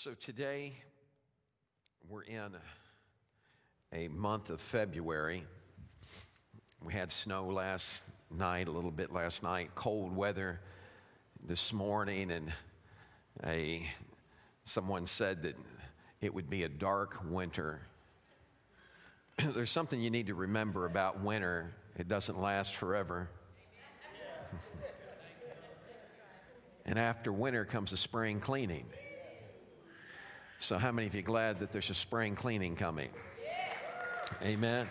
So today we're in a month of February. We had snow last night, a little bit last night, cold weather this morning, and a, someone said that it would be a dark winter. There's something you need to remember about winter it doesn't last forever. and after winter comes a spring cleaning. So, how many of you glad that there's a spring cleaning coming? Amen.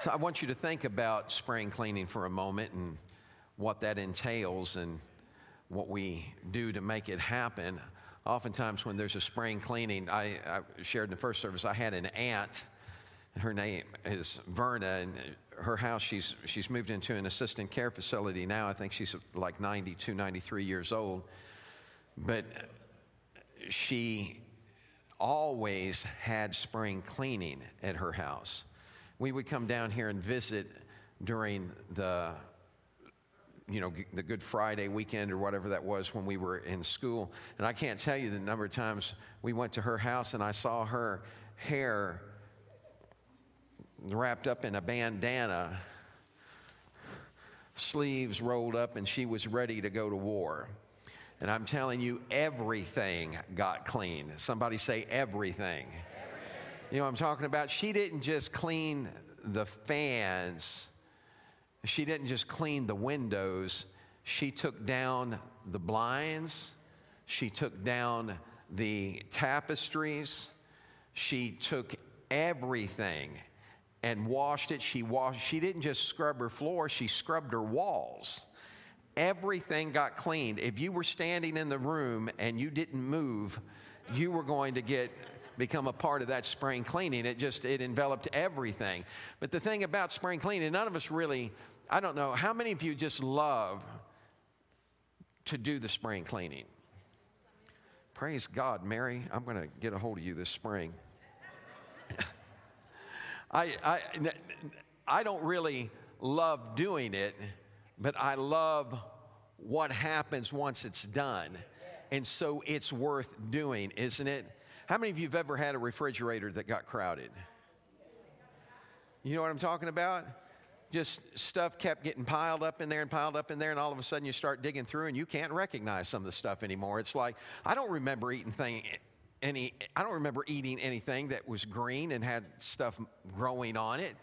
So, I want you to think about spring cleaning for a moment and what that entails and what we do to make it happen. Oftentimes, when there's a spring cleaning, I, I shared in the first service, I had an aunt. Her name is Verna, and her house, she's, she's moved into an assistant care facility now. I think she's like 92, 93 years old. But she always had spring cleaning at her house. We would come down here and visit during the you know the good friday weekend or whatever that was when we were in school and i can't tell you the number of times we went to her house and i saw her hair wrapped up in a bandana sleeves rolled up and she was ready to go to war and I'm telling you, everything got clean. Somebody say everything. everything. You know what I'm talking about? She didn't just clean the fans, she didn't just clean the windows. She took down the blinds, she took down the tapestries, she took everything and washed it. She washed, she didn't just scrub her floor, she scrubbed her walls everything got cleaned. If you were standing in the room and you didn't move, you were going to get become a part of that spring cleaning. It just it enveloped everything. But the thing about spring cleaning, none of us really I don't know, how many of you just love to do the spring cleaning? Praise God, Mary. I'm going to get a hold of you this spring. I, I, I don't really love doing it but I love what happens once it's done. And so it's worth doing, isn't it? How many of you have ever had a refrigerator that got crowded? You know what I'm talking about? Just stuff kept getting piled up in there and piled up in there, and all of a sudden you start digging through and you can't recognize some of the stuff anymore. It's like, I don't remember eating thing, any, I don't remember eating anything that was green and had stuff growing on it.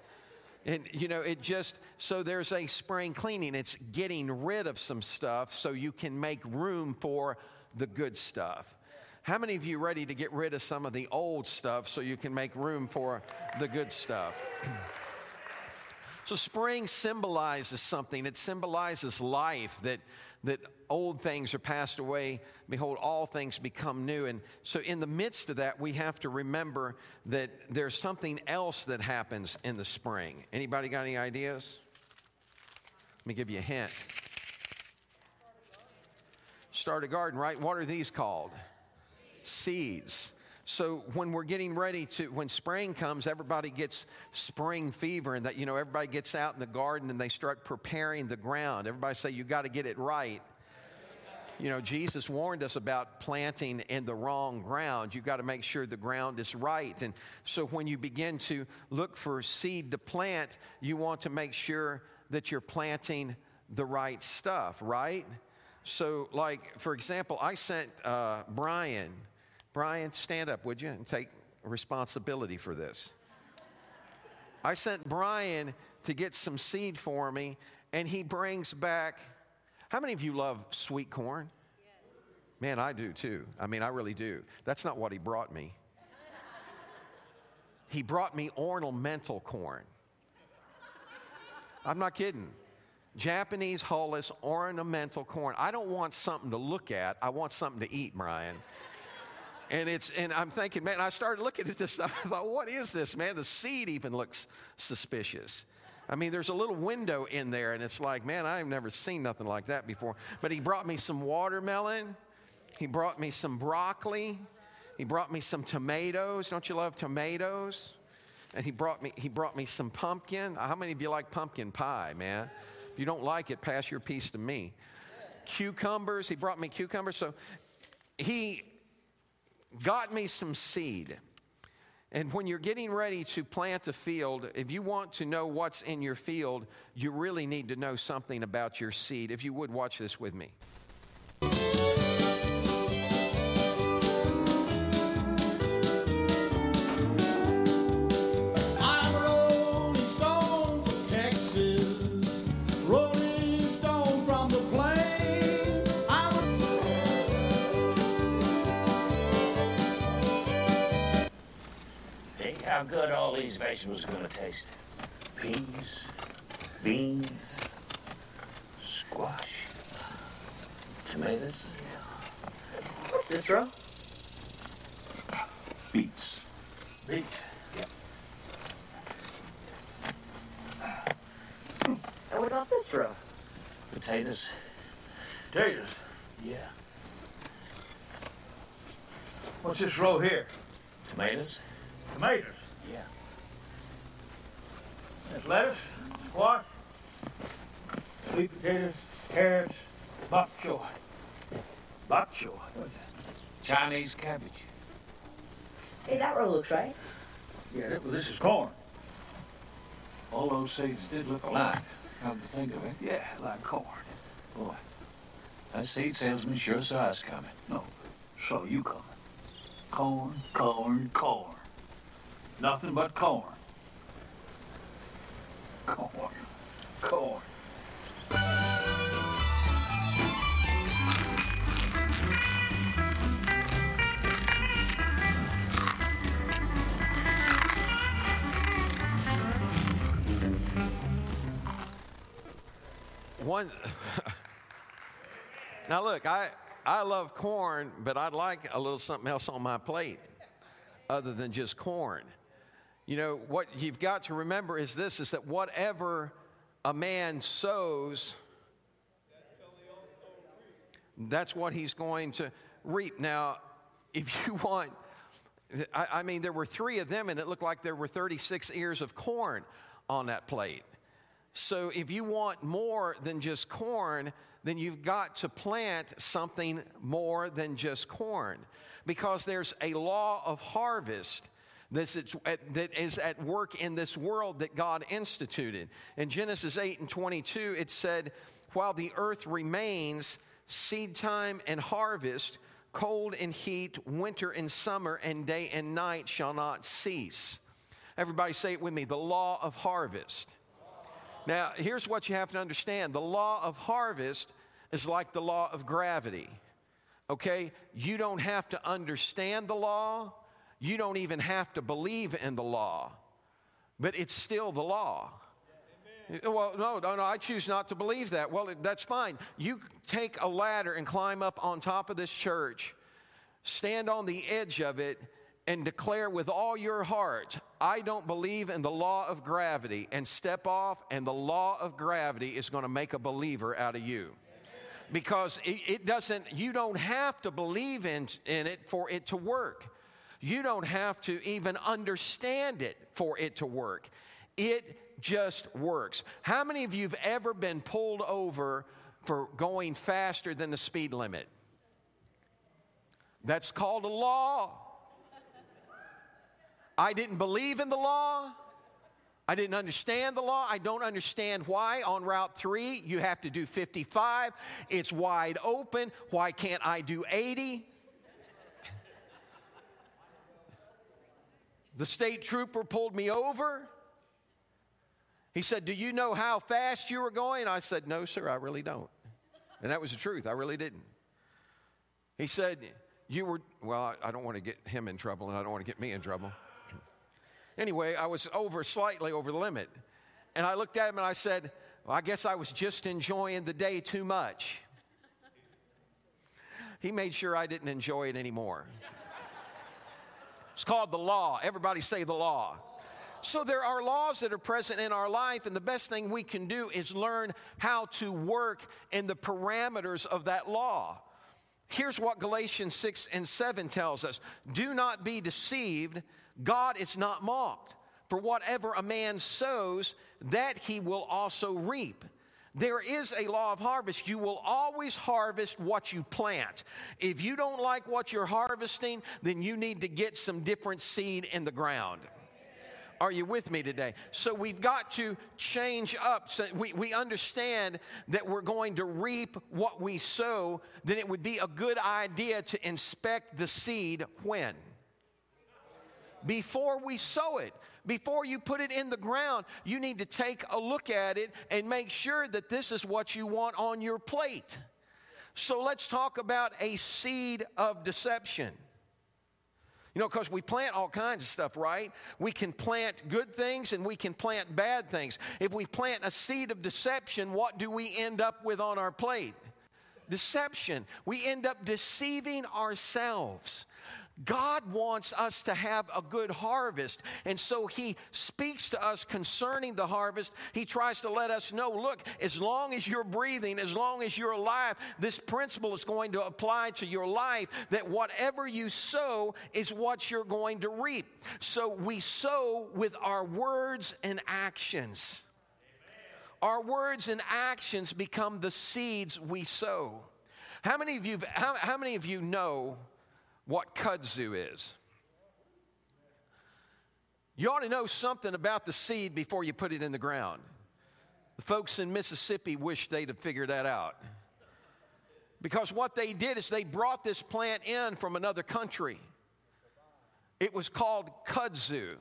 And, you know, it just, so there's a spring cleaning. It's getting rid of some stuff so you can make room for the good stuff. How many of you ready to get rid of some of the old stuff so you can make room for the good stuff? so, spring symbolizes something, it symbolizes life that that old things are passed away. Behold all things become new. And so in the midst of that we have to remember that there's something else that happens in the spring. Anybody got any ideas? Let me give you a hint. Start a garden right? What are these called? Seeds so when we're getting ready to, when spring comes, everybody gets spring fever, and that you know everybody gets out in the garden and they start preparing the ground. Everybody say you got to get it right. You know, Jesus warned us about planting in the wrong ground. You've got to make sure the ground is right. And so when you begin to look for seed to plant, you want to make sure that you're planting the right stuff, right? So, like, for example, I sent uh, Brian Brian, stand up, would you, and take responsibility for this. I sent Brian to get some seed for me, and he brings back. How many of you love sweet corn? Man, I do too. I mean, I really do. That's not what he brought me. He brought me ornamental corn. I'm not kidding. Japanese hulless ornamental corn. I don't want something to look at, I want something to eat, Brian. And it's and I'm thinking, man, I started looking at this stuff. I thought, what is this, man? The seed even looks suspicious. I mean, there's a little window in there, and it's like, man, I've never seen nothing like that before. But he brought me some watermelon. He brought me some broccoli. He brought me some tomatoes. Don't you love tomatoes? And he brought me he brought me some pumpkin. How many of you like pumpkin pie, man? If you don't like it, pass your piece to me. Cucumbers. He brought me cucumbers. So he got me some seed. And when you're getting ready to plant a field, if you want to know what's in your field, you really need to know something about your seed. If you would, watch this with me. How good all these vegetables are going to taste. Peas, beans, squash, tomatoes. What's this, row? Beets. Beets. Yeah. And what about this row? Potatoes. Potatoes? Yeah. What's this row here? Tomatoes. Tomatoes? Yeah. There's lettuce, squash, sweet potatoes, carrots, bok choy. Bok choy? What's that? Chinese cabbage. Hey, that row looks right. Yeah, this, this is corn. All those seeds did look alike, come to think of it. Yeah, like corn. Boy, that seed salesman sure saw us coming. No, saw you coming. Corn, corn, corn. Nothing but corn. Corn. Corn. One. now, look, I, I love corn, but I'd like a little something else on my plate other than just corn. You know, what you've got to remember is this is that whatever a man sows, that's what he's going to reap. Now, if you want, I, I, mean, there were three of them, and it looked like there were 36 ears of corn on that plate. So, if you want more than just corn, then you've got to plant something more than just corn because there's a law of harvest that's that is at work in this world that God instituted. In Genesis 8 and 22, it said, While the earth remains, seed time and harvest, cold and heat, winter and summer, and day and night shall not cease. Everybody say it with me the law of harvest. Now, here's what you have to understand the law of harvest is like the law of gravity. Okay? You don't have to understand the law, you don't even have to believe in the law, but it's still the law. Amen. Well, no, no, no, I choose not to believe that. Well, that's fine. You take a ladder and climb up on top of this church, stand on the edge of it, and declare with all your heart, I don't believe in the law of gravity, and step off, and the law of gravity is going to make a believer out of you because it, doesn't you don't have to believe in, in it for it to work you don't have to even understand it for it to work. It just works. How many of you have ever been pulled over for going faster than the speed limit? That's called a law. I didn't believe in the law. I didn't understand the law. I don't understand why on Route 3 you have to do 55. It's wide open. Why can't I do 80? The state trooper pulled me over. He said, Do you know how fast you were going? I said, No, sir, I really don't. And that was the truth. I really didn't. He said, You were, well, I don't want to get him in trouble and I don't want to get me in trouble. Anyway, I was over slightly over the limit. And I looked at him and I said, Well, I guess I was just enjoying the day too much. He made sure I didn't enjoy it anymore. It's called the law. Everybody say the law. So there are laws that are present in our life, and the best thing we can do is learn how to work in the parameters of that law. Here's what Galatians 6 and 7 tells us Do not be deceived, God is not mocked. For whatever a man sows, that he will also reap. There is a law of harvest. You will always harvest what you plant. If you don't like what you're harvesting, then you need to get some different seed in the ground. Are you with me today? So we've got to change up. So we, we understand that we're going to reap what we sow, then it would be a good idea to inspect the seed when? Before we sow it. Before you put it in the ground, you need to take a look at it and make sure that this is what you want on your plate. So let's talk about a seed of deception. You know, because we plant all kinds of stuff, right? We can plant good things and we can plant bad things. If we plant a seed of deception, what do we end up with on our plate? Deception. We end up deceiving ourselves. God wants us to have a good harvest. And so He speaks to us concerning the harvest. He tries to let us know look, as long as you're breathing, as long as you're alive, this principle is going to apply to your life that whatever you sow is what you're going to reap. So we sow with our words and actions. Our words and actions become the seeds we sow. How many of you, how, how many of you know? What kudzu is. You ought to know something about the seed before you put it in the ground. The folks in Mississippi wish they'd have figured that out. Because what they did is they brought this plant in from another country. It was called kudzu.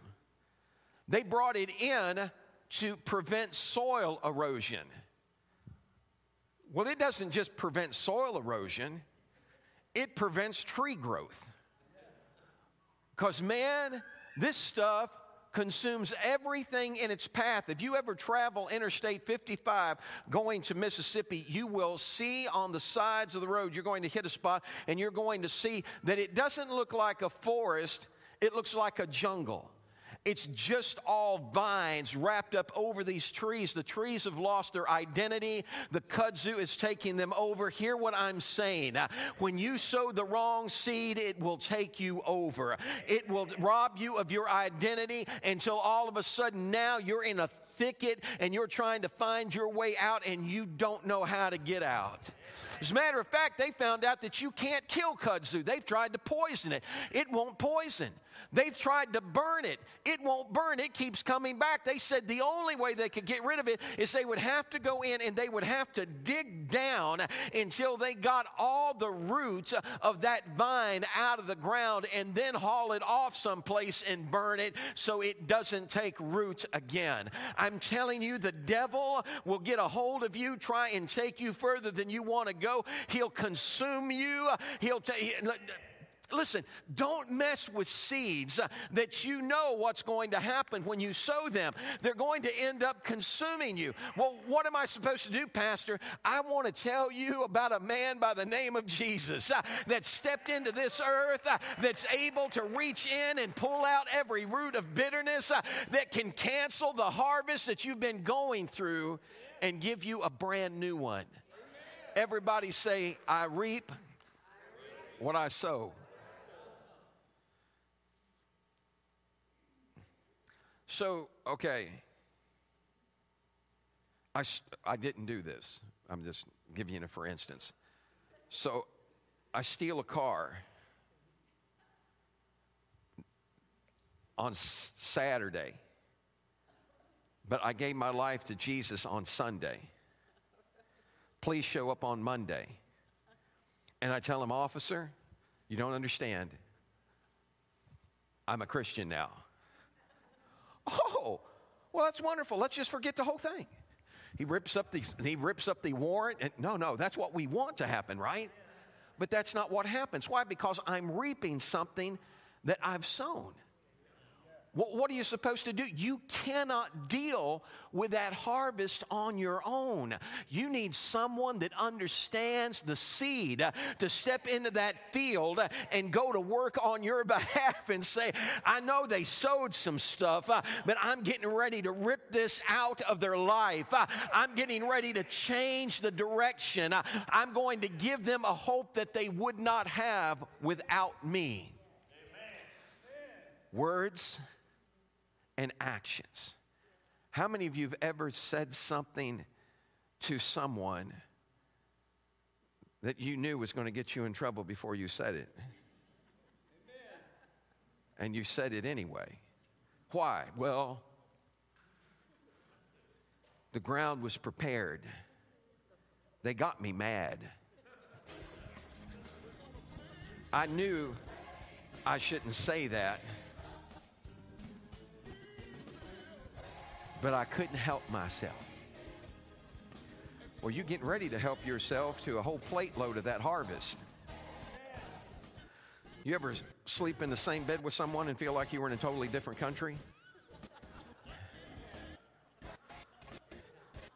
They brought it in to prevent soil erosion. Well, it doesn't just prevent soil erosion, it prevents tree growth. Because, man, this stuff consumes everything in its path. If you ever travel Interstate 55 going to Mississippi, you will see on the sides of the road, you're going to hit a spot and you're going to see that it doesn't look like a forest, it looks like a jungle. It's just all vines wrapped up over these trees. The trees have lost their identity. The kudzu is taking them over. Hear what I'm saying. When you sow the wrong seed, it will take you over. It will rob you of your identity until all of a sudden now you're in a thicket and you're trying to find your way out and you don't know how to get out. As a matter of fact, they found out that you can't kill kudzu. They've tried to poison it, it won't poison. They've tried to burn it. It won't burn. It keeps coming back. They said the only way they could get rid of it is they would have to go in and they would have to dig down until they got all the roots of that vine out of the ground and then haul it off someplace and burn it so it doesn't take root again. I'm telling you, the devil will get a hold of you, try and take you further than you want to go. He'll consume you. He'll take Listen, don't mess with seeds that you know what's going to happen when you sow them. They're going to end up consuming you. Well, what am I supposed to do, Pastor? I want to tell you about a man by the name of Jesus uh, that stepped into this earth, uh, that's able to reach in and pull out every root of bitterness, uh, that can cancel the harvest that you've been going through and give you a brand new one. Everybody say, I reap what I sow. So, okay. I, I didn't do this. I'm just giving you a for instance. So, I steal a car on Saturday, but I gave my life to Jesus on Sunday. Please show up on Monday. And I tell him, Officer, you don't understand. I'm a Christian now. Oh, well, that's wonderful. Let's just forget the whole thing. He rips up the, he rips up the warrant. And, no, no, that's what we want to happen, right? But that's not what happens. Why? Because I'm reaping something that I've sown. What, are you supposed to do? You cannot deal with that harvest on your own. You need someone that understands the seed to step into that field and go to work on your behalf and say, I know they sowed some stuff, uh, but I'm getting ready to rip this out of their life. Uh, I'm getting ready to change the direction. Uh, I'm going to give them a hope that they would not have without me. Words and actions. How many of you have ever said something to someone that you knew was going to get you in trouble before you said it. And you said it anyway. Why? Well, the ground was prepared. They got me mad. I knew I shouldn't say that, but I couldn't help myself. Well, you're getting ready to help yourself to a whole plate load of that harvest. You ever sleep in the same bed with someone and feel like you were in a totally different country?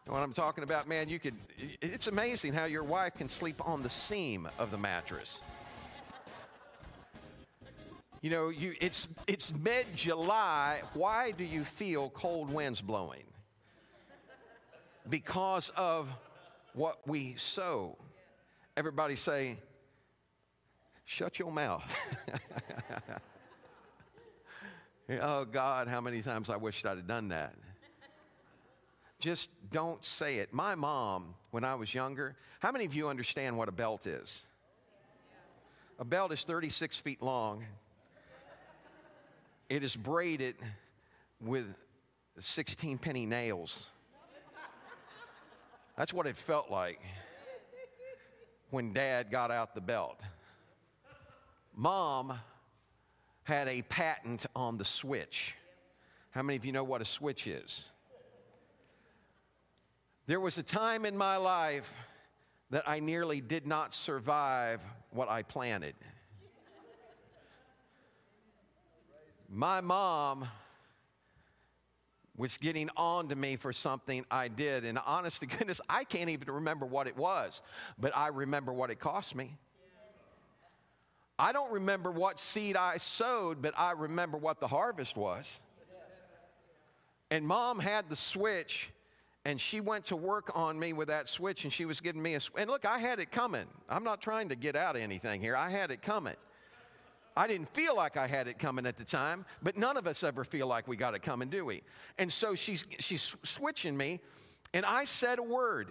What I'm talking about, man, you could, it's amazing how your wife can sleep on the seam of the mattress. You know, you, it's, it's mid July. Why do you feel cold winds blowing? Because of what we sow. Everybody say, shut your mouth. oh, God, how many times I wished I'd have done that. Just don't say it. My mom, when I was younger, how many of you understand what a belt is? A belt is 36 feet long. It is braided with 16 penny nails. That's what it felt like when dad got out the belt. Mom had a patent on the switch. How many of you know what a switch is? There was a time in my life that I nearly did not survive what I planted. My mom was getting on to me for something I did. And honest to goodness, I can't even remember what it was, but I remember what it cost me. I don't remember what seed I sowed, but I remember what the harvest was. And mom had the switch, and she went to work on me with that switch, and she was giving me a. And look, I had it coming. I'm not trying to get out of anything here. I had it coming. I didn't feel like I had it coming at the time, but none of us ever feel like we got it coming, do we? And so she's, she's switching me, and I said a word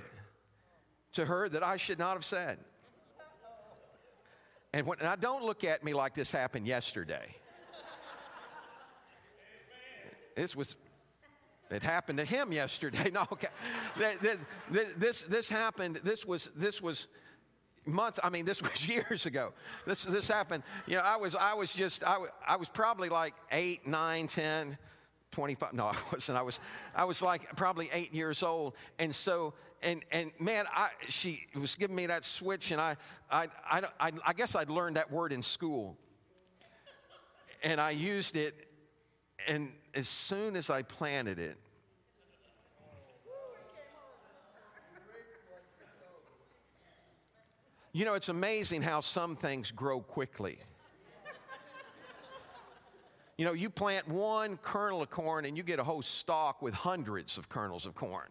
to her that I should not have said. And when, now don't look at me like this happened yesterday. This was, it happened to him yesterday. No, okay. This, this, this happened, this was, this was, months i mean this was years ago. This this happened you know i was i was just i, I was probably like 8 9 10 25 no i wasn't i was i was like probably 8 years old. And so and and man i she was giving me that switch and i i i, I, I guess i'd learned that word in school. And i used it and as soon as i planted it You know, it's amazing how some things grow quickly. You know, you plant one kernel of corn and you get a whole stalk with hundreds of kernels of corn.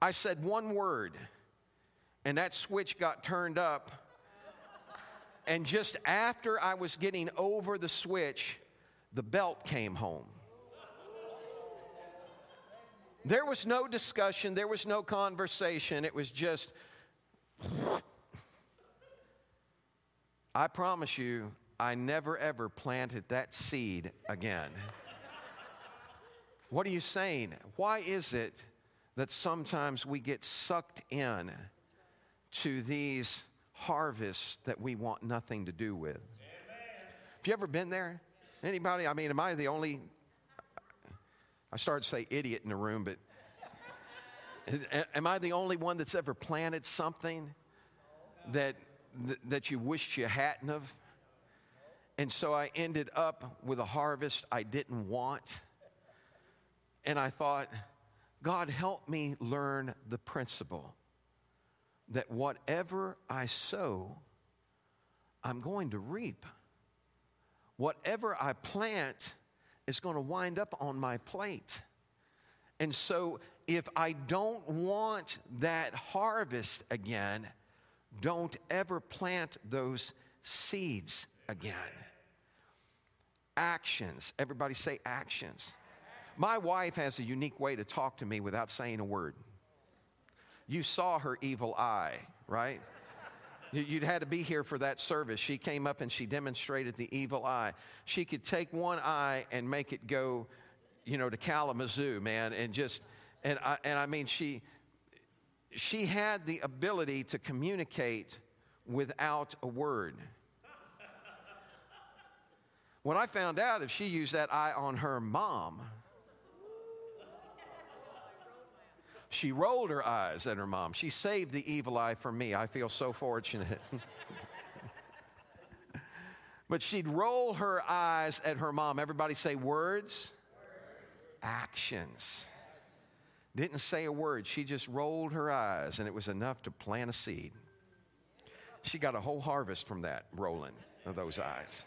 I said one word, and that switch got turned up. And just after I was getting over the switch, the belt came home. There was no discussion, there was no conversation. It was just I promise you, I never ever planted that seed again. what are you saying? Why is it that sometimes we get sucked in to these harvests that we want nothing to do with? Have you ever been there? Anybody? I mean, am I the only? I started to say idiot in the room, but am I the only one that's ever planted something that th- that you wished you hadn't have. And so I ended up with a harvest I didn't want. And I thought, God, help me learn the principle that whatever I sow, I'm going to reap. Whatever I plant is going to wind up on my plate. And so if I don't want that harvest again, don't ever plant those seeds again. Actions. Everybody say actions. My wife has a unique way to talk to me without saying a word. you saw her evil eye, right? You- You'd had to be here for that service. She came up and she demonstrated the evil eye. She could take one eye and make it go, you know, to Kalamazoo, man, and just, and I, and I mean, she, she had the ability to communicate without a word. When I found out if she used that eye on her mom, she rolled her eyes at her mom. She saved the evil eye for me. I feel so fortunate. but she'd roll her eyes at her mom. Everybody say words, actions. Didn't say a word. She just rolled her eyes, and it was enough to plant a seed. She got a whole harvest from that rolling of those eyes.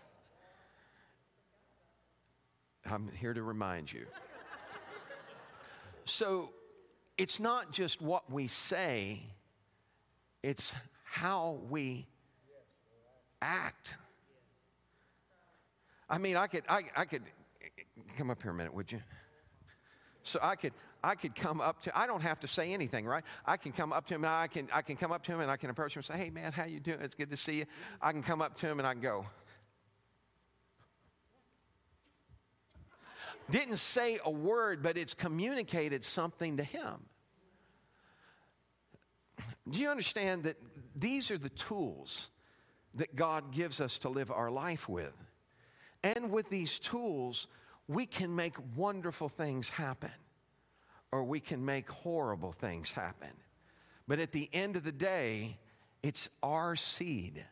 I'm here to remind you. So it's not just what we say, it's how we act. I mean, I could, I, I could, come up here a minute, would you? So I could, I could come up to, I don't have to say anything, right? I can come up to him and I can, I can come up to him and I can approach him and say, hey man, how you doing? It's good to see you. I can come up to him and I can go, didn't say a word, but it's communicated something to him. Do you understand that these are the tools that God gives us to live our life with? And with these tools, we can make wonderful things happen, or we can make horrible things happen. But at the end of the day, it's our seed,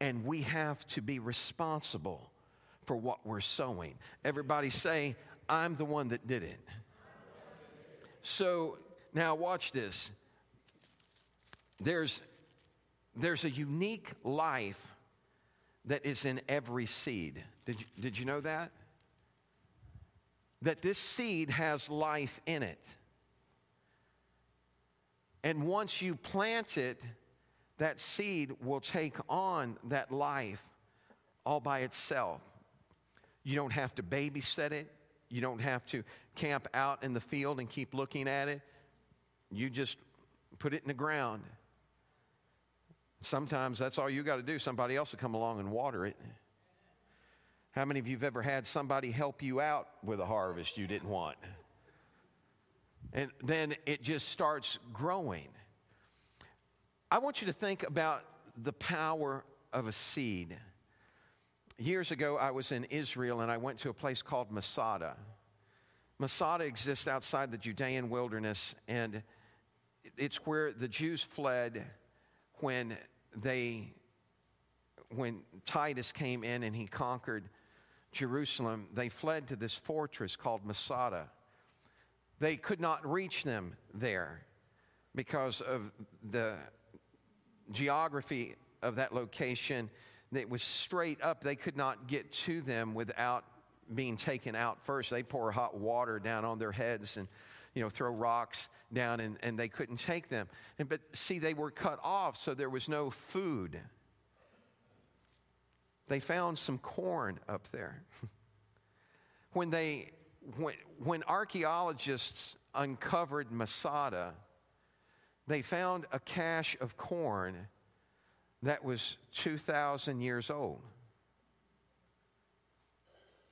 and we have to be responsible for what we're sowing. Everybody say, I'm the one that did it. So now watch this. There's, there's a unique life that is in every seed. Did you, did you know that? That this seed has life in it. And once you plant it, that seed will take on that life all by itself. You don't have to babysit it. You don't have to camp out in the field and keep looking at it. You just put it in the ground. Sometimes that's all you got to do. Somebody else will come along and water it. How many of you have ever had somebody help you out with a harvest you didn't want? And then it just starts growing. I want you to think about the power of a seed. Years ago, I was in Israel and I went to a place called Masada. Masada exists outside the Judean wilderness, and it's where the Jews fled when they when Titus came in and he conquered Jerusalem, they fled to this fortress called Masada. They could not reach them there because of the geography of that location. It was straight up. They could not get to them without being taken out first. They'd pour hot water down on their heads and you know, throw rocks down and, and they couldn't take them. And, but see, they were cut off, so there was no food. They found some corn up there. when, they, when, when archaeologists uncovered Masada, they found a cache of corn that was 2,000 years old.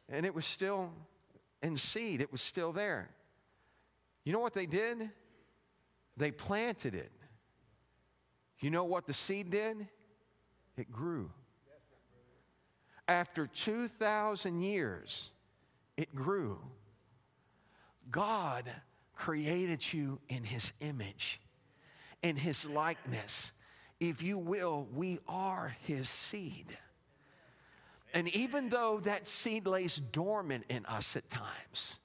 And it was still in seed, it was still there. You know what they did? They planted it. You know what the seed did? It grew. After 2,000 years, it grew. God created you in His image, in His likeness. If you will, we are His seed. And even though that seed lays dormant in us at times,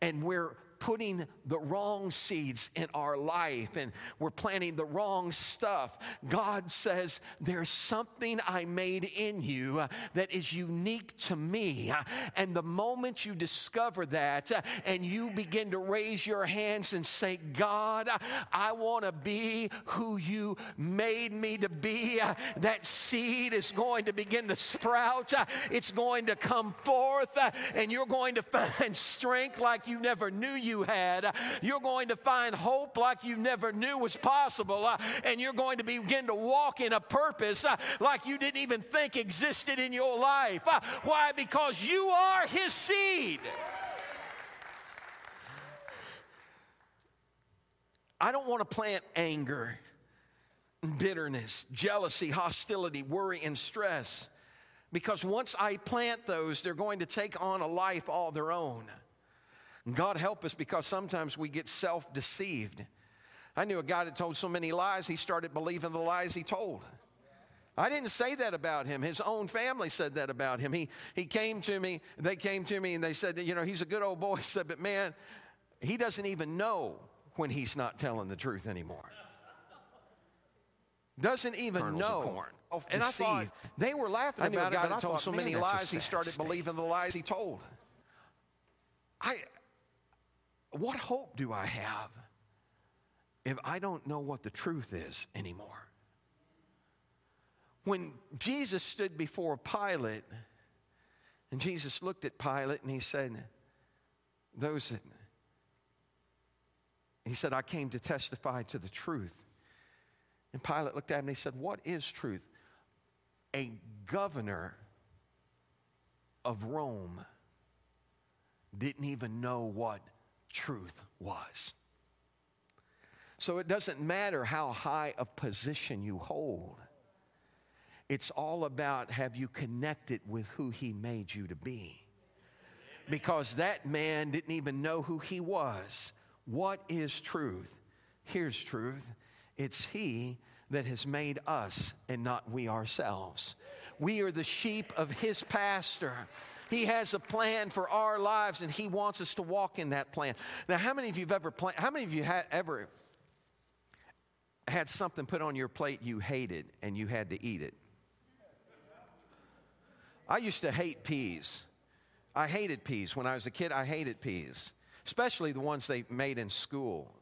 and we're putting the wrong seeds in our life and we're planting the wrong stuff, God says, There's something I made in you uh, that is unique to me. Uh, And the moment you discover that uh, and you begin to raise your hands and say, God, I want to be who you made me to be, that seed is going to begin to sprout. It's going to come forth, and you're going to find strength like you never knew had. You're going to find hope like you never knew was possible. Uh, and you're going to begin to walk in a purpose uh, like you didn't even think existed in your life. Uh, why? Because you are His seed. I don't want to plant anger, bitterness, jealousy, hostility, worry, and stress. Because once I plant those, they're going to take on a life all their own. God help us because sometimes we get self deceived. I knew a guy that told so many lies, he started believing the lies he told. I didn't say that about him. His own family said that about him. He, he came to me, they came to me and they said, you know, he's a good old boy. He said, but man, he doesn't even know when he's not telling the truth anymore. Doesn't even Kernels know. of corn. Oh, and I thought they were laughing I about it, guy but that I told so many lies, he started state. believing the lies he told. I, what hope do I have if I don't know what the truth is anymore? When Jesus stood before Pilate, and Jesus looked at Pilate and he said, Those that, he said, I came to testify to the truth. And Pilate looked at him and he said, What is truth? A governor of Rome didn't even know what truth was. So it doesn't matter how high of position you hold. It's all about have you connected with who he made you to be? Because that man didn't even know who he was. What is truth? Here's truth it's he that has made us and not we ourselves. We are the sheep of his pastor. He has a plan for our lives and he wants us to walk in that plan. Now, how many of you have ever plan- how many of you had ever had something put on your plate you hated and you had to eat it? I used to hate peas. I hated peas. When I was a kid, I hated peas, especially the ones they made in school.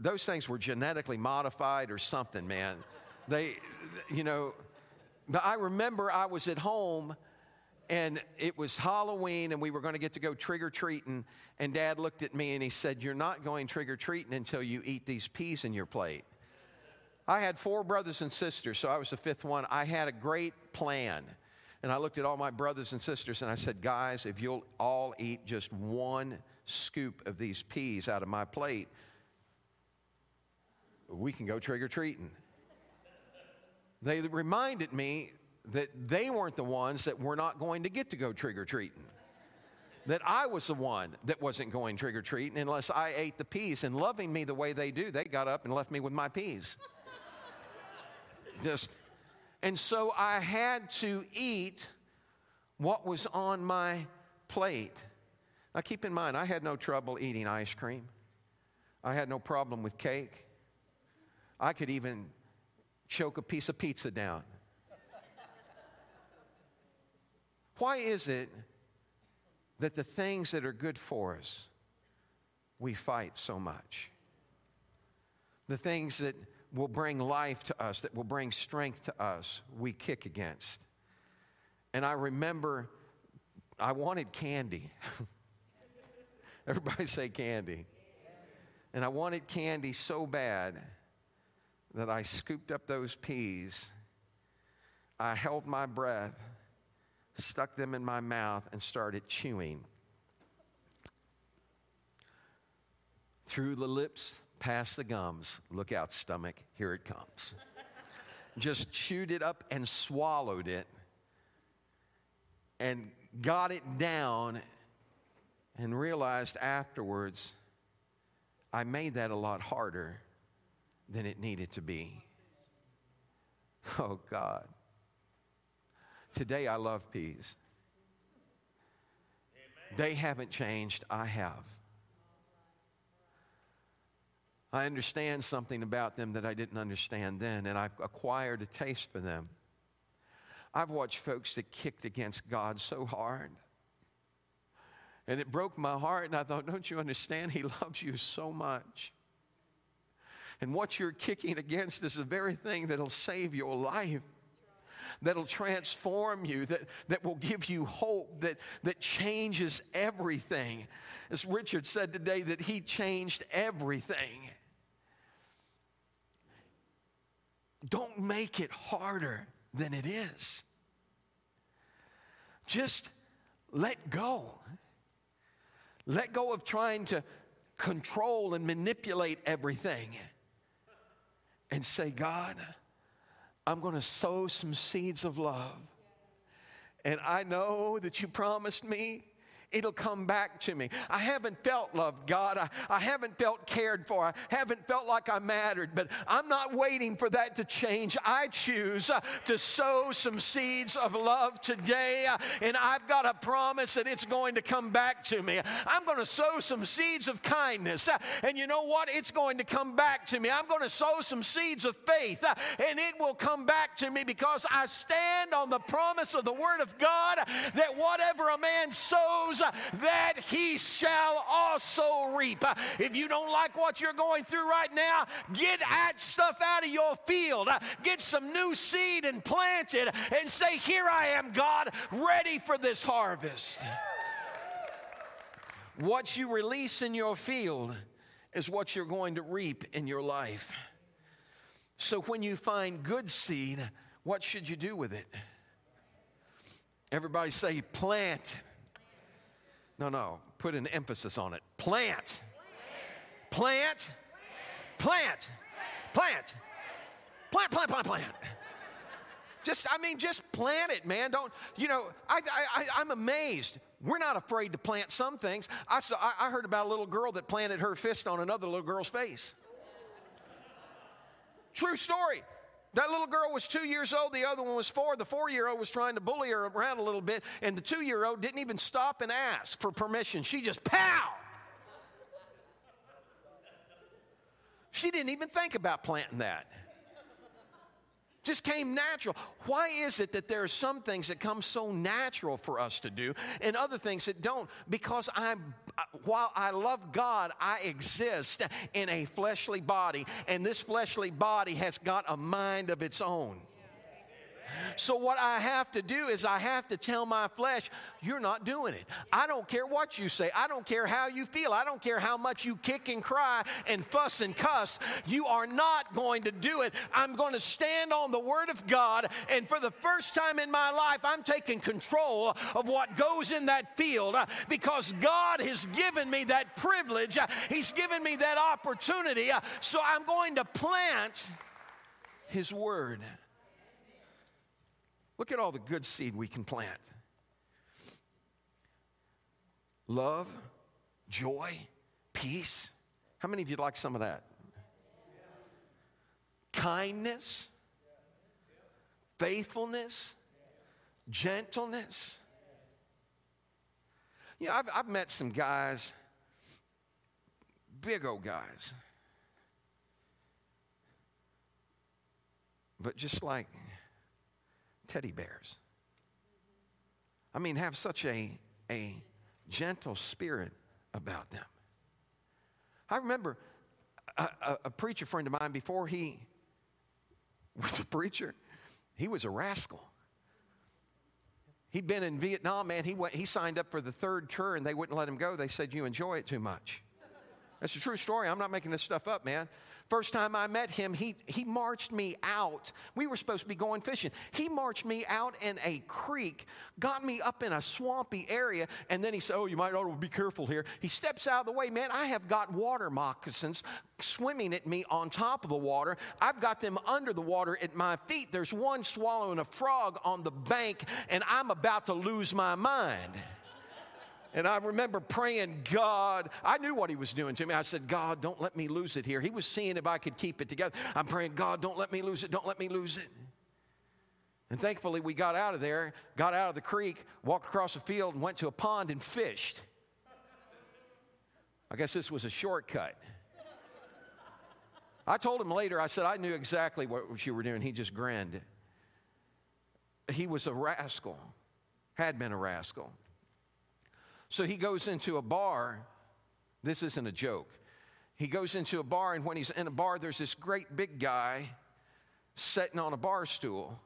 Those things were genetically modified or something, man. They, you know, but I remember I was at home and it was Halloween and we were going to get to go trick or treating. And dad looked at me and he said, You're not going trick or treating until you eat these peas in your plate. I had four brothers and sisters, so I was the fifth one. I had a great plan. And I looked at all my brothers and sisters and I said, Guys, if you'll all eat just one scoop of these peas out of my plate, we can go trick or treating. They reminded me that they weren't the ones that were not going to get to go trick or treating. That I was the one that wasn't going trick or treating unless I ate the peas. And loving me the way they do, they got up and left me with my peas. Just, and so I had to eat what was on my plate. Now keep in mind, I had no trouble eating ice cream. I had no problem with cake. I could even choke a piece of pizza down. Why is it that the things that are good for us, we fight so much? The things that will bring life to us, that will bring strength to us, we kick against. And I remember I wanted candy. Everybody say candy. And I wanted candy so bad that I scooped up those peas. I held my breath, stuck them in my mouth, and started chewing. Through the lips, past the gums. Look out, stomach, here it comes. Just chewed it up and swallowed it and got it down and realized afterwards I made that a lot harder than it needed to be. Oh, God. Today I love peas. They haven't changed, I have. I understand something about them that I didn't understand then, and I've acquired a taste for them. I've watched folks that kicked against God so hard. And it broke my heart, and I thought, don't you understand? He loves you so much. And what you're kicking against is the very thing that'll save your life. that'll transform you, that, that will give you hope, that, that changes everything. As Richard said today, that he changed everything. Don't make it harder than it is. Just let go. Let go of trying to control and manipulate everything and say, God, I'm going to sow some seeds of love. And I know that you promised me it'll come back to me. I haven't felt loved, God. I, I haven't felt cared for. I haven't felt like I mattered, but I'm not waiting for that to change. I choose uh, to sow some seeds of love today, uh, and I've got a promise that it's going to come back to me. I'm going to sow some seeds of kindness, uh, and you know what? It's going to come back to me. I'm going to sow some seeds of faith, uh, and it will come back to me because I stand on the promise of the Word of God that whatever a man sows, Uh, that he shall also reap. Uh, if you don't like what you're going through right now, get that stuff out of your field. Uh, get some new seed and plant it and say, Here I am, God, ready for this harvest. What you release in your field is what you're going to reap in your life. So when you find good seed, what should you do with it? Everybody say, plant. No, no, put an emphasis on it. Plant. Plant. Plant. Plant. Plant, plant, plant, plant. Just, I mean, just plant it, man. Don't, you know, I, I, I, am amazed. We're not afraid to plant some things. I, saw, I heard about a little girl that planted her fist on another little girl's face. True story. That little girl was two years old, the other one was four. The four year old was trying to bully her around a little bit, and the two year old didn't even stop and ask for permission. She just pow! She didn't even think about planting that. Just came natural. Why is it that there are some things that come so natural for us to do and other things that don't? Because I'm, while I love God, I exist in a fleshly body, and this fleshly body has got a mind of its own. So, what I have to do is, I have to tell my flesh, you're not doing it. I don't care what you say. I don't care how you feel. I don't care how much you kick and cry and fuss and cuss. You are not going to do it. I'm going to stand on the Word of God. And for the first time in my life, I'm taking control of what goes in that field because God has given me that privilege. He's given me that opportunity. So, I'm going to plant His Word. Look at all the good seed we can plant love, joy, peace. How many of you like some of that? Kindness, faithfulness, gentleness. You know, I've, I've met some guys, big old guys, but just like teddy bears. I mean, have such a, a gentle spirit about them. I remember a, a, a, preacher friend of mine before he was a preacher, he was a rascal. He'd been in Vietnam, man. He, went, he signed up for the third tour and they wouldn't let him go. They said, You enjoy it too much. That's a true story. I'm not making this stuff up, man. First time I met him, he, he marched me out. We were supposed to be going fishing. He marched me out in a creek, got me up in a swampy area, and then he said, Oh, you might ought to be careful here. He steps out of the way. Man, I have got water moccasins swimming at me on top of the water. I've got them under the water at my feet. There's one swallowing a frog on the bank, and I'm about to lose my mind. And I remember praying, God, I knew what he was doing to me. I said, God, don't let me lose it here. He was seeing if I could keep it together. I'm praying, God, don't let me lose it. Don't let me lose it. And thankfully, we got out of there, got out of the creek, walked across the field, and went to a pond and fished. I guess this was a shortcut. I told him later, I said, I knew exactly what you were doing. He just grinned. He was a rascal, had been a rascal. So he goes into a bar. This isn't a joke. He goes into a bar, and when he's in a bar, there's this great big guy sitting on a bar stool.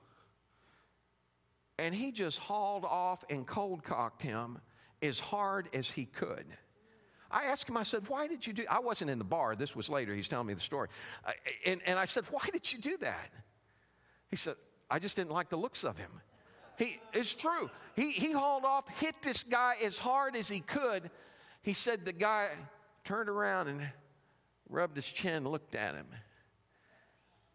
and he just hauled off and cold cocked him as hard as he could. I asked him, I said, why did you do I wasn't in the bar. This was later. He's telling me the story. And, and I said, why did you do that? He said, I just didn't like the looks of him. He, it's true. He, he hauled off, hit this guy as hard as he could. He said the guy turned around and rubbed his chin, looked at him.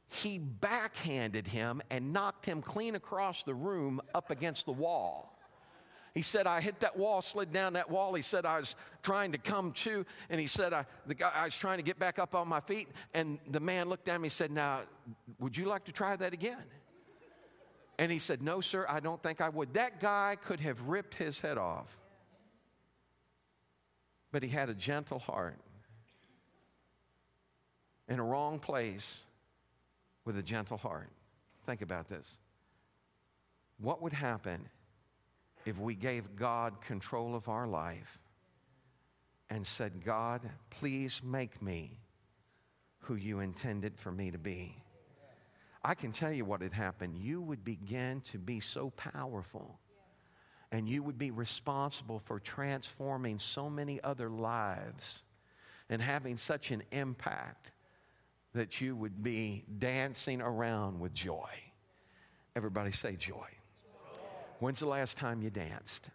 He backhanded him and knocked him clean across the room up against the wall. He said, I hit that wall, slid down that wall. He said, I was trying to come to, and he said, I, the guy, I was trying to get back up on my feet. And the man looked at me and said, Now, would you like to try that again? And he said, No, sir, I don't think I would. That guy could have ripped his head off, but he had a gentle heart in a wrong place with a gentle heart. Think about this. What would happen if we gave God control of our life and said, God, please make me who you intended for me to be? I can tell you what had happened. You would begin to be so powerful and you would be responsible for transforming so many other lives and having such an impact that you would be dancing around with joy. Everybody say joy. When's the last time you danced?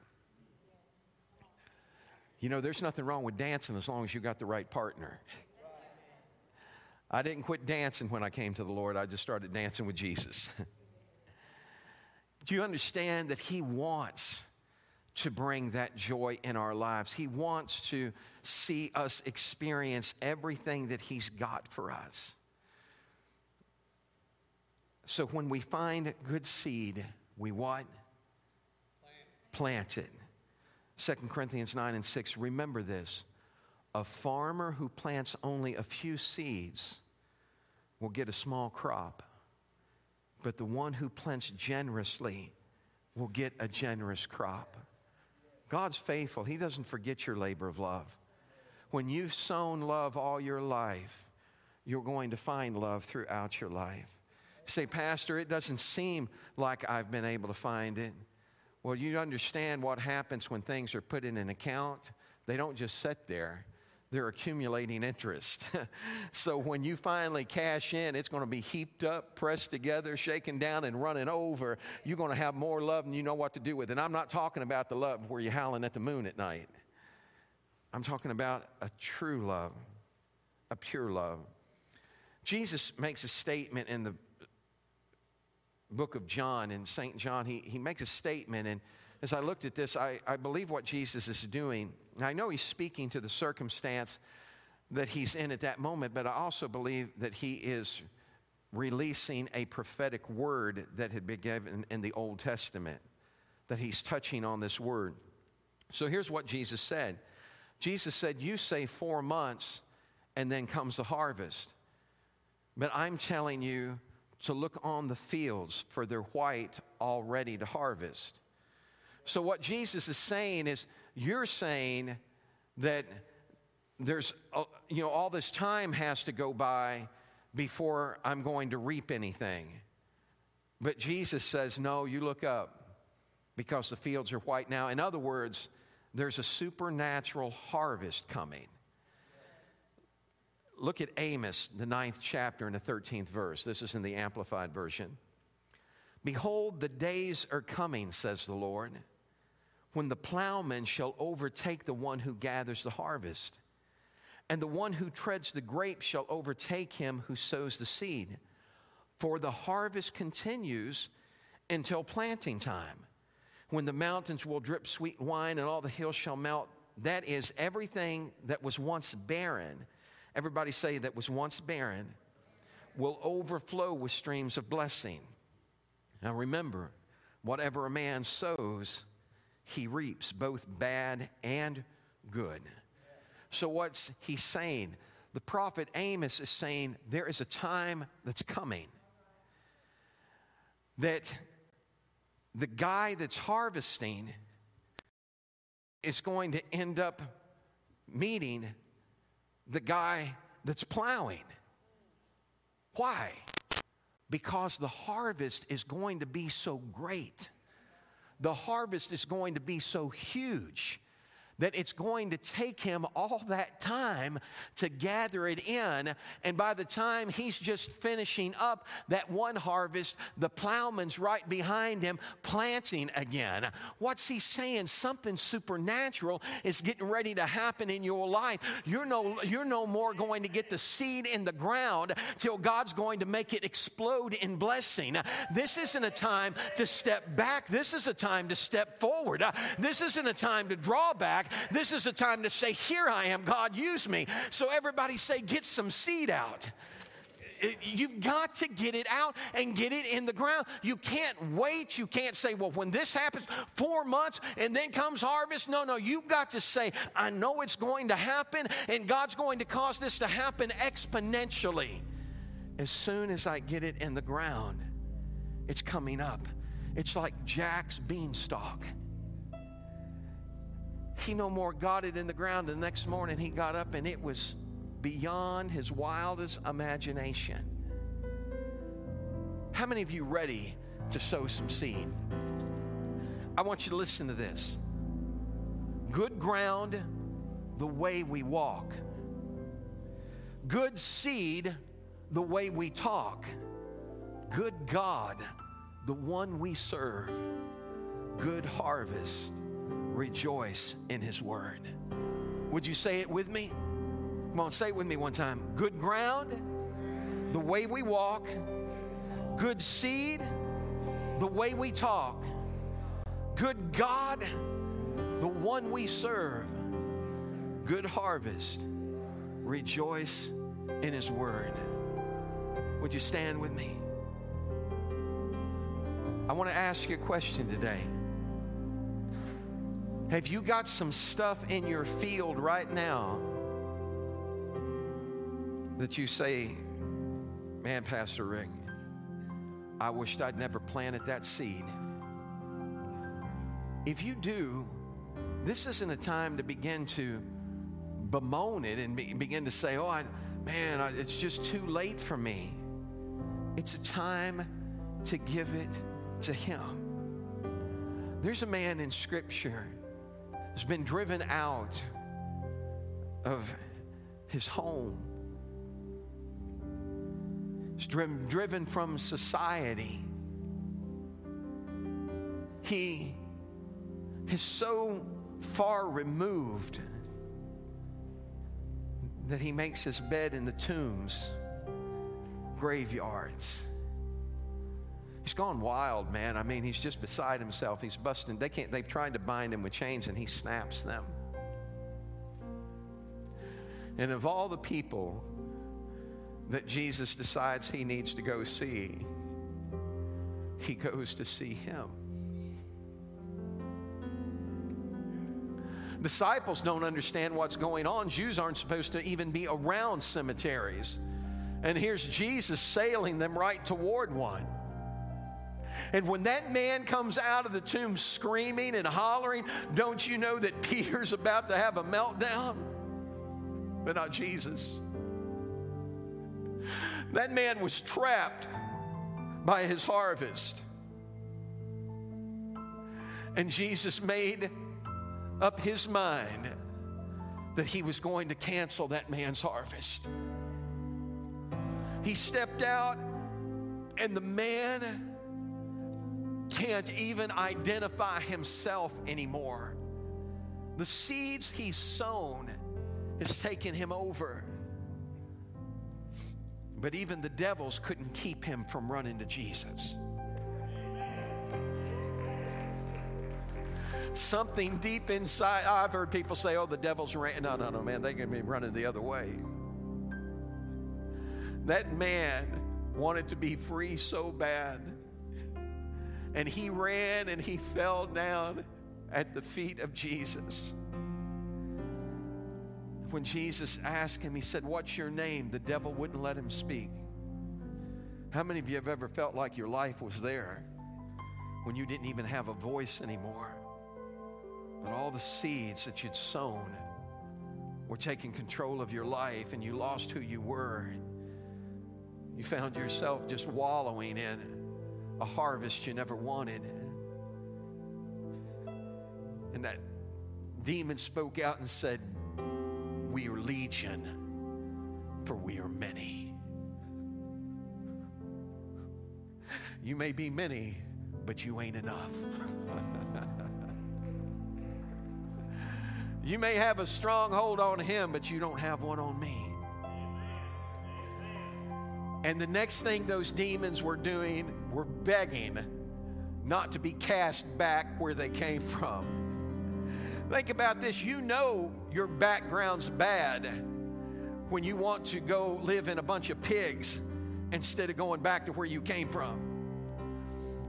You know, there's nothing wrong with dancing as long as you got the right partner. I didn't quit dancing when I came to the Lord, I just started dancing with Jesus. Do you understand that He wants to bring that joy in our lives? He wants to see us experience everything that He's got for us. So when we find good seed, we what? Plant, Plant it. 2 Corinthians 9 and 6, remember this. A farmer who plants only a few seeds will get a small crop, but the one who plants generously will get a generous crop. God's faithful, He doesn't forget your labor of love. When you've sown love all your life, you're going to find love throughout your life. say, Pastor, it doesn't seem like I've been able to find it. Well, you understand what happens when things are put in an account. They don't just sit there, they're accumulating interest. so when you finally cash in, it's going to be heaped up, pressed together, shaken down, and running over. You're going to have more love than you know what to do with. And I'm not talking about the love where you're howling at the moon at night. I'm talking about a true love, a pure love. Jesus makes a statement in the book of John, in St. John, he, he makes a statement. And as I looked at this, I, I believe what Jesus is doing. I know he's speaking to the circumstance that he's in at that moment, but I also believe that he is releasing a prophetic word that had been given in the Old Testament, that he's touching on this word. So here's what Jesus said Jesus said, You say four months, and then comes the harvest. But I'm telling you, to look on the fields, for they're white, all ready to harvest. So, what Jesus is saying is, you're saying that there's, uh, you know, all this time has to go by before I'm going to reap anything. But Jesus says, no, you look up because the fields are white now. In other words, there's a supernatural harvest coming. Look at Amos, the ninth chapter and the 13th verse. This is in the Amplified Version. Behold, the days are coming, says the Lord, when the plowman shall overtake the one who gathers the harvest, and the one who treads the grapes shall overtake him who sows the seed. For the harvest continues until planting time, when the mountains will drip sweet wine and all the hills shall melt. That is, everything that was once barren everybody say that was once barren, will overflow with streams of blessing. Now remember, whatever a man sows, he reaps both bad and good. So, what's he saying? The prophet Amos is saying there is a time that's coming that the guy that's harvesting is going to end up meeting the guy that's plowing. Why? Because the harvest is going to be so great. The harvest is going to be so huge that it's going to take him all that time to gather it in. And by the time he's just finishing up that one harvest, the plowman's right behind him planting again. What's he saying? Something supernatural is getting ready to happen in your life. You're no, you're no more going to get the seed in the ground till God's going to make it explode in blessing. This isn't a time to step back. This is a time to step forward. This isn't a time to draw back. This is a time to say, Here I am, God, use me. So everybody say, Get some seed out. Uh, you've got to get it out and get it in the ground. You can't wait. You can't say, well, when this happens, four months and then comes harvest. No, no, you've got to say, I know it's going to happen and God's going to cause this to happen exponentially. As soon as I get it in the ground, it's coming up. It's like Jack's beanstalk he no more got it in the ground. The next morning he got up and it was beyond his wildest imagination. How many of you ready to sow some seed? I want you to listen to this. Good ground, the way we walk. Good seed, the way we talk. Good God, the one we serve. Good harvest rejoice in his word. Would you say it with me? Come on, say it with me one time. Good ground, the way we walk, good seed, the way we talk, good God, the one we serve, good harvest, rejoice in his word. Would you stand with me? I want to ask you a question today. Have you got some stuff in your field right now that you say, man, Pastor Rick, I wished I'd never planted that seed? If you do, this isn't a time to begin to bemoan it and be, begin to say, oh, I, man, I, it's just too late for me. It's a time to give it to Him. There's a man in Scripture has been driven out of his home. He's driven, driven from society. He is so far removed that he makes his bed in the tombs, graveyards. He's gone wild, man. I mean, he's just beside himself. He's busting. They can't, they've tried to bind him with chains and he snaps them. And of all the people that Jesus decides he needs to go see, he goes to see him. Disciples don't understand what's going on. Jews aren't supposed to even be around cemeteries. And here's Jesus sailing them right toward one. And when that man comes out of the tomb screaming and hollering, don't you know that Peter's about to have a meltdown? But not Jesus. That man was trapped by his harvest. And Jesus made up his mind that he was going to cancel that man's harvest. He stepped out, and the man can't even identify himself anymore. The seeds he's sown has taken him over. But even the devils couldn't keep him from running to Jesus. Something deep inside, I've heard people say, oh, the devil's ran. No, no, no, man, they can be running the other way. That man wanted to be free so bad and he ran and he fell down at the feet of Jesus. When Jesus asked him, he said, What's your name? The devil wouldn't let him speak. How many of you have ever felt like your life was there when you didn't even have a voice anymore? But all the seeds that you'd sown were taking control of your life and you lost who you were. You found yourself just wallowing in a harvest you never wanted. And that demon spoke out and said, We are legion, for we are many. You may be many, but you ain't enough. you may have a strong hold on him, but you don't have one on me. And the next thing those demons were doing begging not to be cast back where they came from. Think about this you know your background's bad when you want to go live in a bunch of pigs instead of going back to where you came from.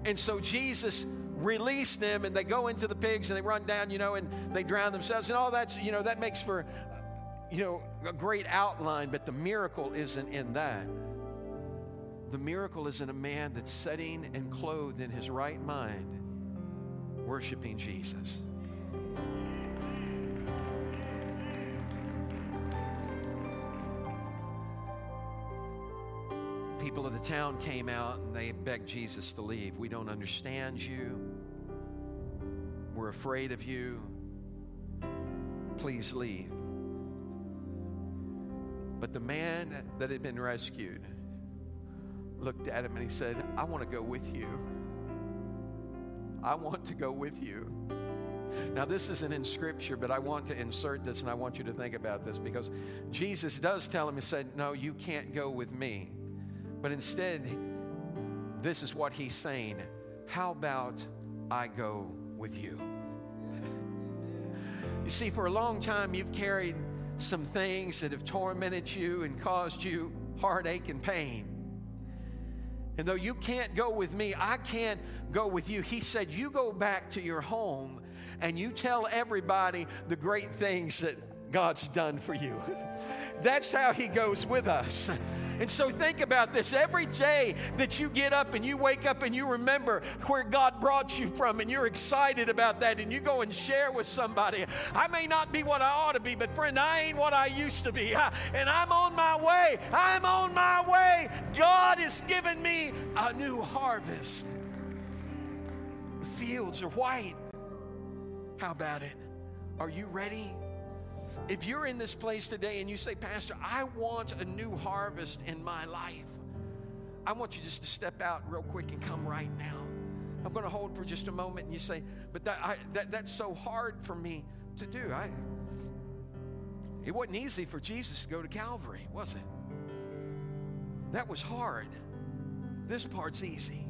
And so Jesus released them and they go into the pigs and they run down, you know, and they drown themselves. And all that's, you know, that makes for, you know, a great outline, but the miracle isn't in that. The miracle is in a man that's sitting and clothed in his right mind, worshiping Jesus. People of the town came out and they begged Jesus to leave. We don't understand you. We're afraid of you. Please leave. But the man that had been rescued, looked at him and he said, I want to go with you. I want to go with you. Now, this isn't in scripture, but I want to insert this and I want you to think about this because Jesus does tell him, He said, No, you can't go with me. But instead, this is what He's saying How about I go with you? you see, for a long time, you've carried some things that have tormented you and caused you heartache and pain. And though you can't go with me, I can't go with you. He said, You go back to your home and you tell everybody the great things that God's done for you. That's how He goes with us. And so think about this every day that you get up and you wake up and you remember where God brought you from and you're excited about that and you go and share with somebody. I may not be what I ought to be, but friend, I ain't what I used to be. And I'm on my way. I'm on my way. God has given me a new harvest. The fields are white. How about it? Are you ready? If you're in this place today and you say, Pastor, I want a new harvest in my life, I want you just to step out real quick and come right now. I'm going to hold for just a moment and you say, but that, I, that that's so hard for me to do. I, it wasn't easy for Jesus to go to Calvary, was it? That was hard. This part's easy.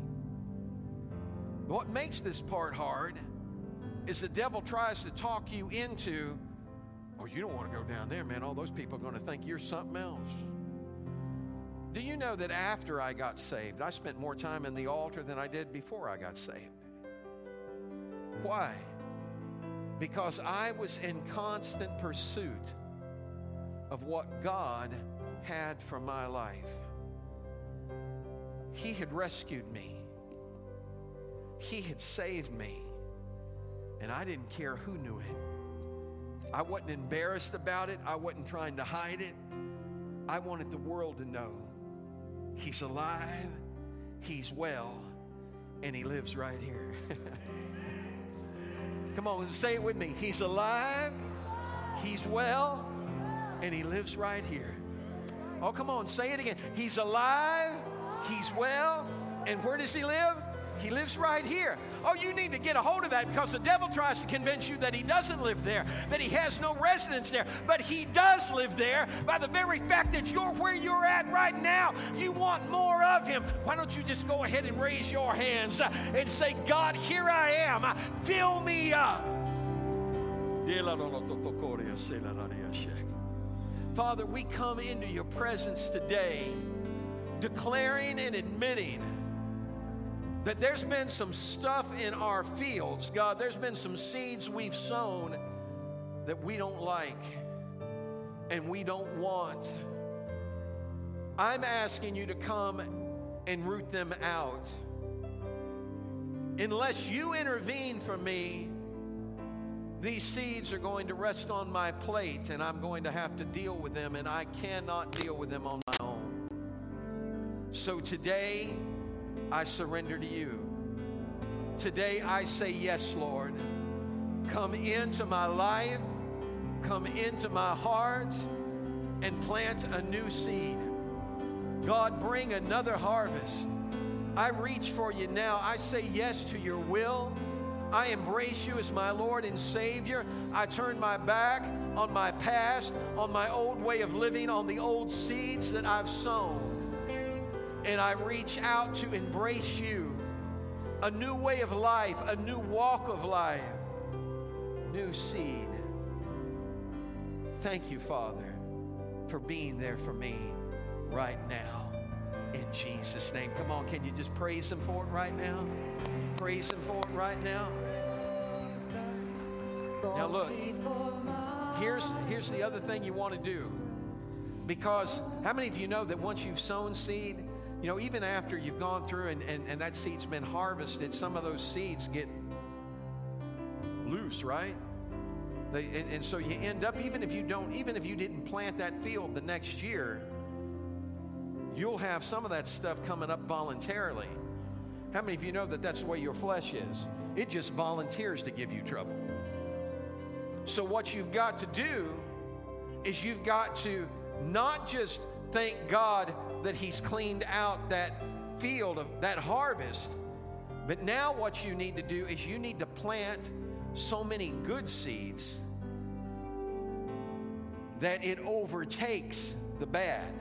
What makes this part hard is the devil tries to talk you into Oh, you don't want to go down there, man. All those people are going to think you're something else. Do you know that after I got saved, I spent more time in the altar than I did before I got saved? Why? Because I was in constant pursuit of what God had for my life. He had rescued me, He had saved me, and I didn't care who knew it. I wasn't embarrassed about it. I wasn't trying to hide it. I wanted the world to know He's alive, He's well, and He lives right here. Come on, say it with me. He's alive, He's well, and He lives right here. Oh, come on, say it again. He's alive, He's well, and where does He live? He lives right here. Oh, you need to get a hold of that because the devil tries to convince you that he doesn't live there, that he has no residence there. But he does live there by the very fact that you're where you're at right now. You want more of him. Why don't you just go ahead and raise your hands uh, and say, God, here I am. Fill me up. Father, we come into your presence today declaring and admitting that there's been some stuff in our fields, God, there's been some seeds we've sown that we don't like and we don't want. I'm asking you to come and root them out. Unless you intervene for me, these seeds are going to rest on my plate and I'm going to have to deal with them, and I cannot deal with them on my own. So today, I surrender to you. Today I say yes, Lord. come into my life, come into my heart, and plant a new seed. God, bring another harvest. I reach for you now. I say yes to your will. I embrace you as my Lord and Savior. I turn my back on my past, on my old way of living, on the old seeds that I've sown. And I reach out to embrace you. A new way of life, a new walk of life, new seed. Thank you, Father, for being there for me right now. In Jesus' name. Come on, can you just praise Him for it right now? Praise Him for it right now. Now, look, here's, here's the other thing you want to do. Because how many of you know that once you've sown seed, you know, even after you've gone through and, and, and that seed's been harvested, some of those seeds get loose, right? They, and, and so you end up, even if you don't, even if you didn't plant that field the next year, you'll have some of that stuff coming up voluntarily. How many of you know that that's the way your flesh is? It just volunteers to give you trouble. So, what you've got to do is you've got to not just thank God that He's cleaned out that field of that harvest, but now what you need to do is you need to plant so many good seeds that it overtakes the bad,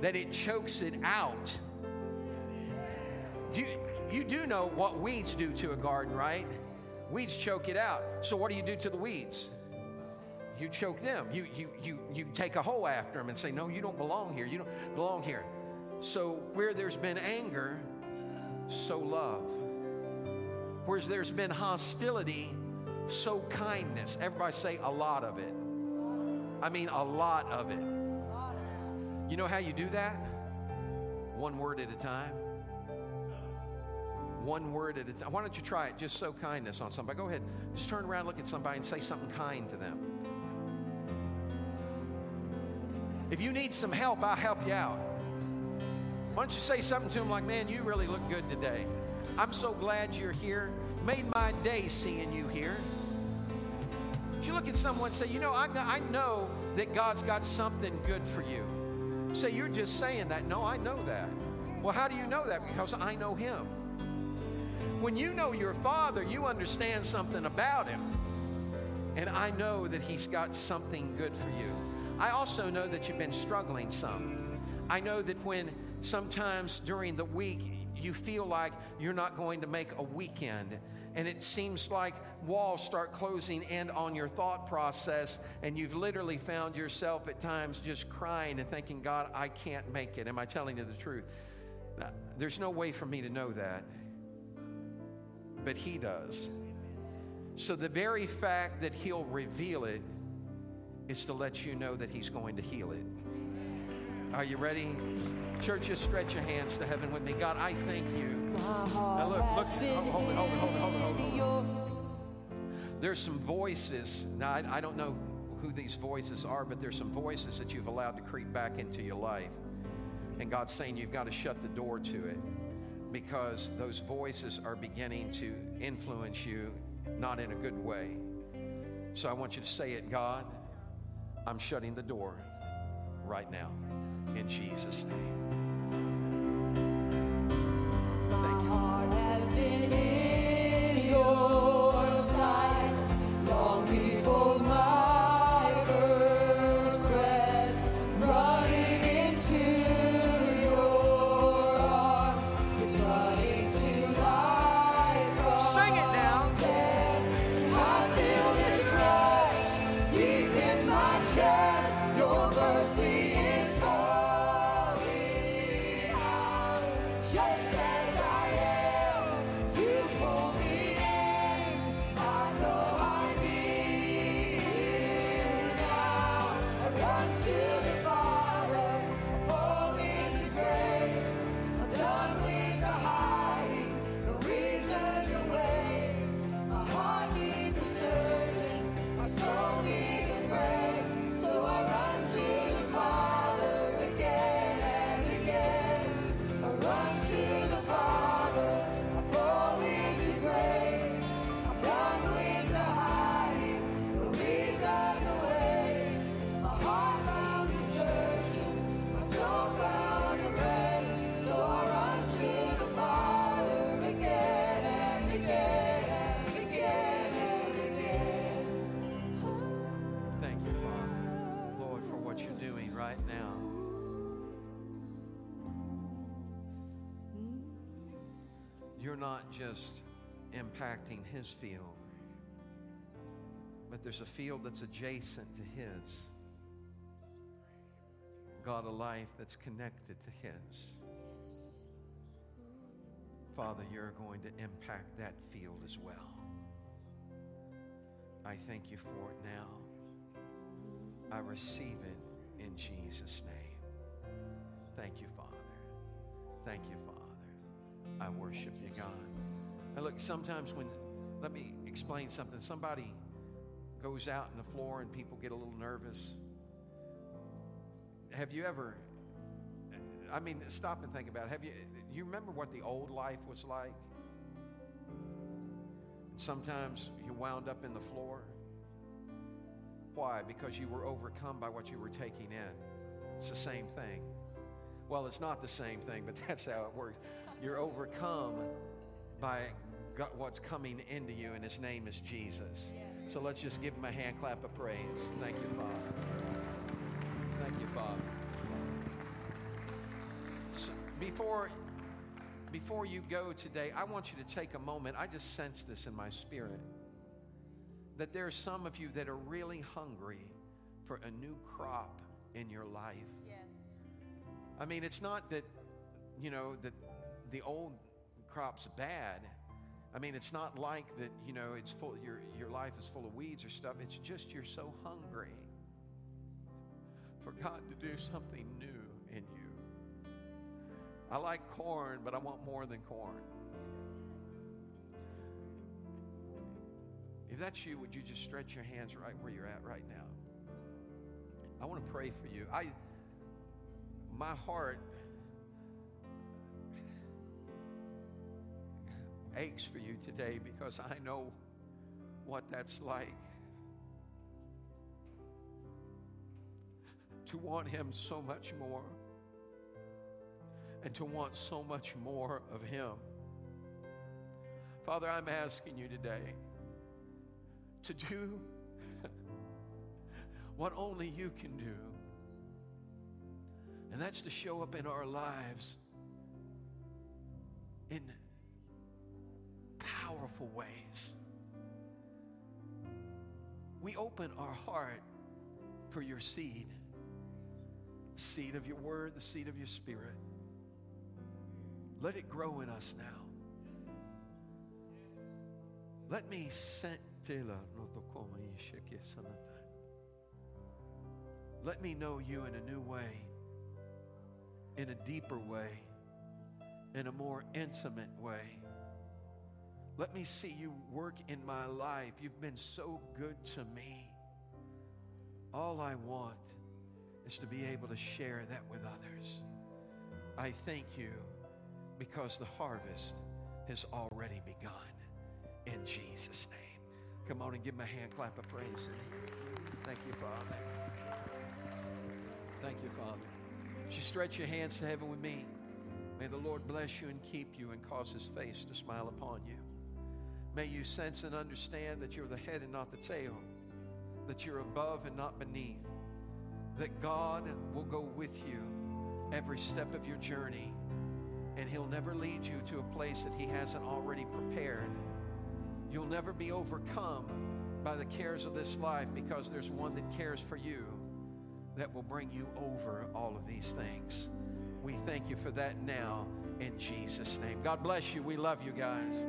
that it chokes it out. You, you do know what weeds do to a garden, right? Weeds choke it out. So what do you do to the weeds? You choke them. You, you, you, you take a hoe after them and say, No, you don't belong here. You don't belong here. So where there's been anger, sow love. Where there's been hostility, sow kindness. Everybody say a lot of it. I mean, a lot of it. You know how you do that? One word at a time. One word at a time. Why don't you try it? Just sow kindness on somebody. Go ahead. Just turn around, look at somebody, and say something kind to them. If you need some help, I'll help you out. Why don't you say something to him like, man, you really look good today. I'm so glad you're here. Made my day seeing you here. You look at someone and say, you know, I, I know that God's got something good for you. Say, you're just saying that. No, I know that. Well, how do you know that? Because I know Him. When you know your Father, you understand something about Him. And I know that He's got something good for you. I also know that you've been struggling some. I know that when sometimes during the week you feel like you're not going to make a weekend, and it seems like walls start closing in on your thought process, and you've literally found yourself at times just crying and thinking, God, I can't make it. Am I telling you the truth? There's no way for me to know that, but He does. So the very fact that He'll reveal it is to let you know that He's going to heal it. Are you ready? Church, just stretch your hands to heaven with me. God, I thank you. Now look, look, hold, it, hold it, hold it, hold it, hold it. There's some voices. Now, I, I don't know who these voices are, but there's some voices that you've allowed to creep back into your life. And God's saying you've got to shut the door to it because those voices are beginning to influence you not in a good way. So I want you to say it, God, I'm shutting the door right now in Jesus' name. You're not just impacting his field, but there's a field that's adjacent to his. God, a life that's connected to his. Father, you're going to impact that field as well. I thank you for it now. I receive it in Jesus' name. Thank you, Father. Thank you, Father. I worship you, God. Now, look, sometimes when, let me explain something. Somebody goes out on the floor and people get a little nervous. Have you ever, I mean, stop and think about it. Have you, you remember what the old life was like? Sometimes you wound up in the floor. Why? Because you were overcome by what you were taking in. It's the same thing. Well, it's not the same thing, but that's how it works. You're overcome by God, what's coming into you, and His name is Jesus. So let's just give Him a hand clap of praise. Thank you, Father. Thank you, Father. So before, before you go today, I want you to take a moment. I just sense this in my spirit that there are some of you that are really hungry for a new crop in your life. Yes. I mean, it's not that, you know, that the old crop's bad. I mean, it's not like that, you know, it's full, your, your life is full of weeds or stuff. It's just you're so hungry for God to do something new in you. I like corn, but I want more than corn. If that's you, would you just stretch your hands right where you're at right now? I want to pray for you. I my heart aches for you today because I know what that's like. To want Him so much more and to want so much more of Him. Father, I'm asking you today to do what only you can do. And that's to show up in our lives in powerful ways. We open our heart for your seed seed of your word, the seed of your spirit. Let it grow in us now. Let me let me know you in a new way, in a deeper way, in a more intimate way. Let me see you work in my life. You've been so good to me. All I want is to be able to share that with others. I thank you because the harvest has already begun in Jesus' name. Come on and give him a hand clap of praise. Thank you, Father. Thank you, Father. Would you stretch your hands to heaven with me? May the Lord bless you and keep you and cause his face to smile upon you. May you sense and understand that you're the head and not the tail, that you're above and not beneath, that God will go with you every step of your journey, and he'll never lead you to a place that he hasn't already prepared. You'll never be overcome by the cares of this life because there's one that cares for you that will bring you over all of these things. We thank you for that now in Jesus' name. God bless you. We love you guys.